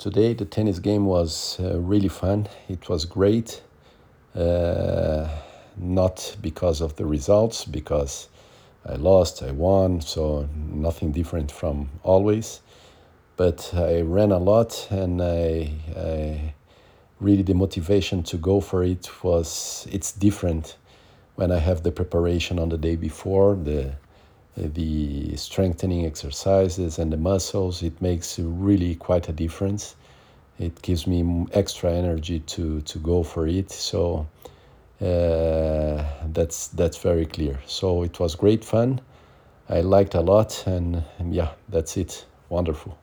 Today, the tennis game was uh, really fun. It was great. Uh, not because of the results, because I lost, I won, so nothing different from always. But I ran a lot, and I, I really the motivation to go for it was it's different when I have the preparation on the day before the the strengthening exercises and the muscles. It makes really quite a difference. It gives me extra energy to to go for it. So uh, that's that's very clear. So it was great fun. I liked a lot, and, and yeah, that's it. Wonderful.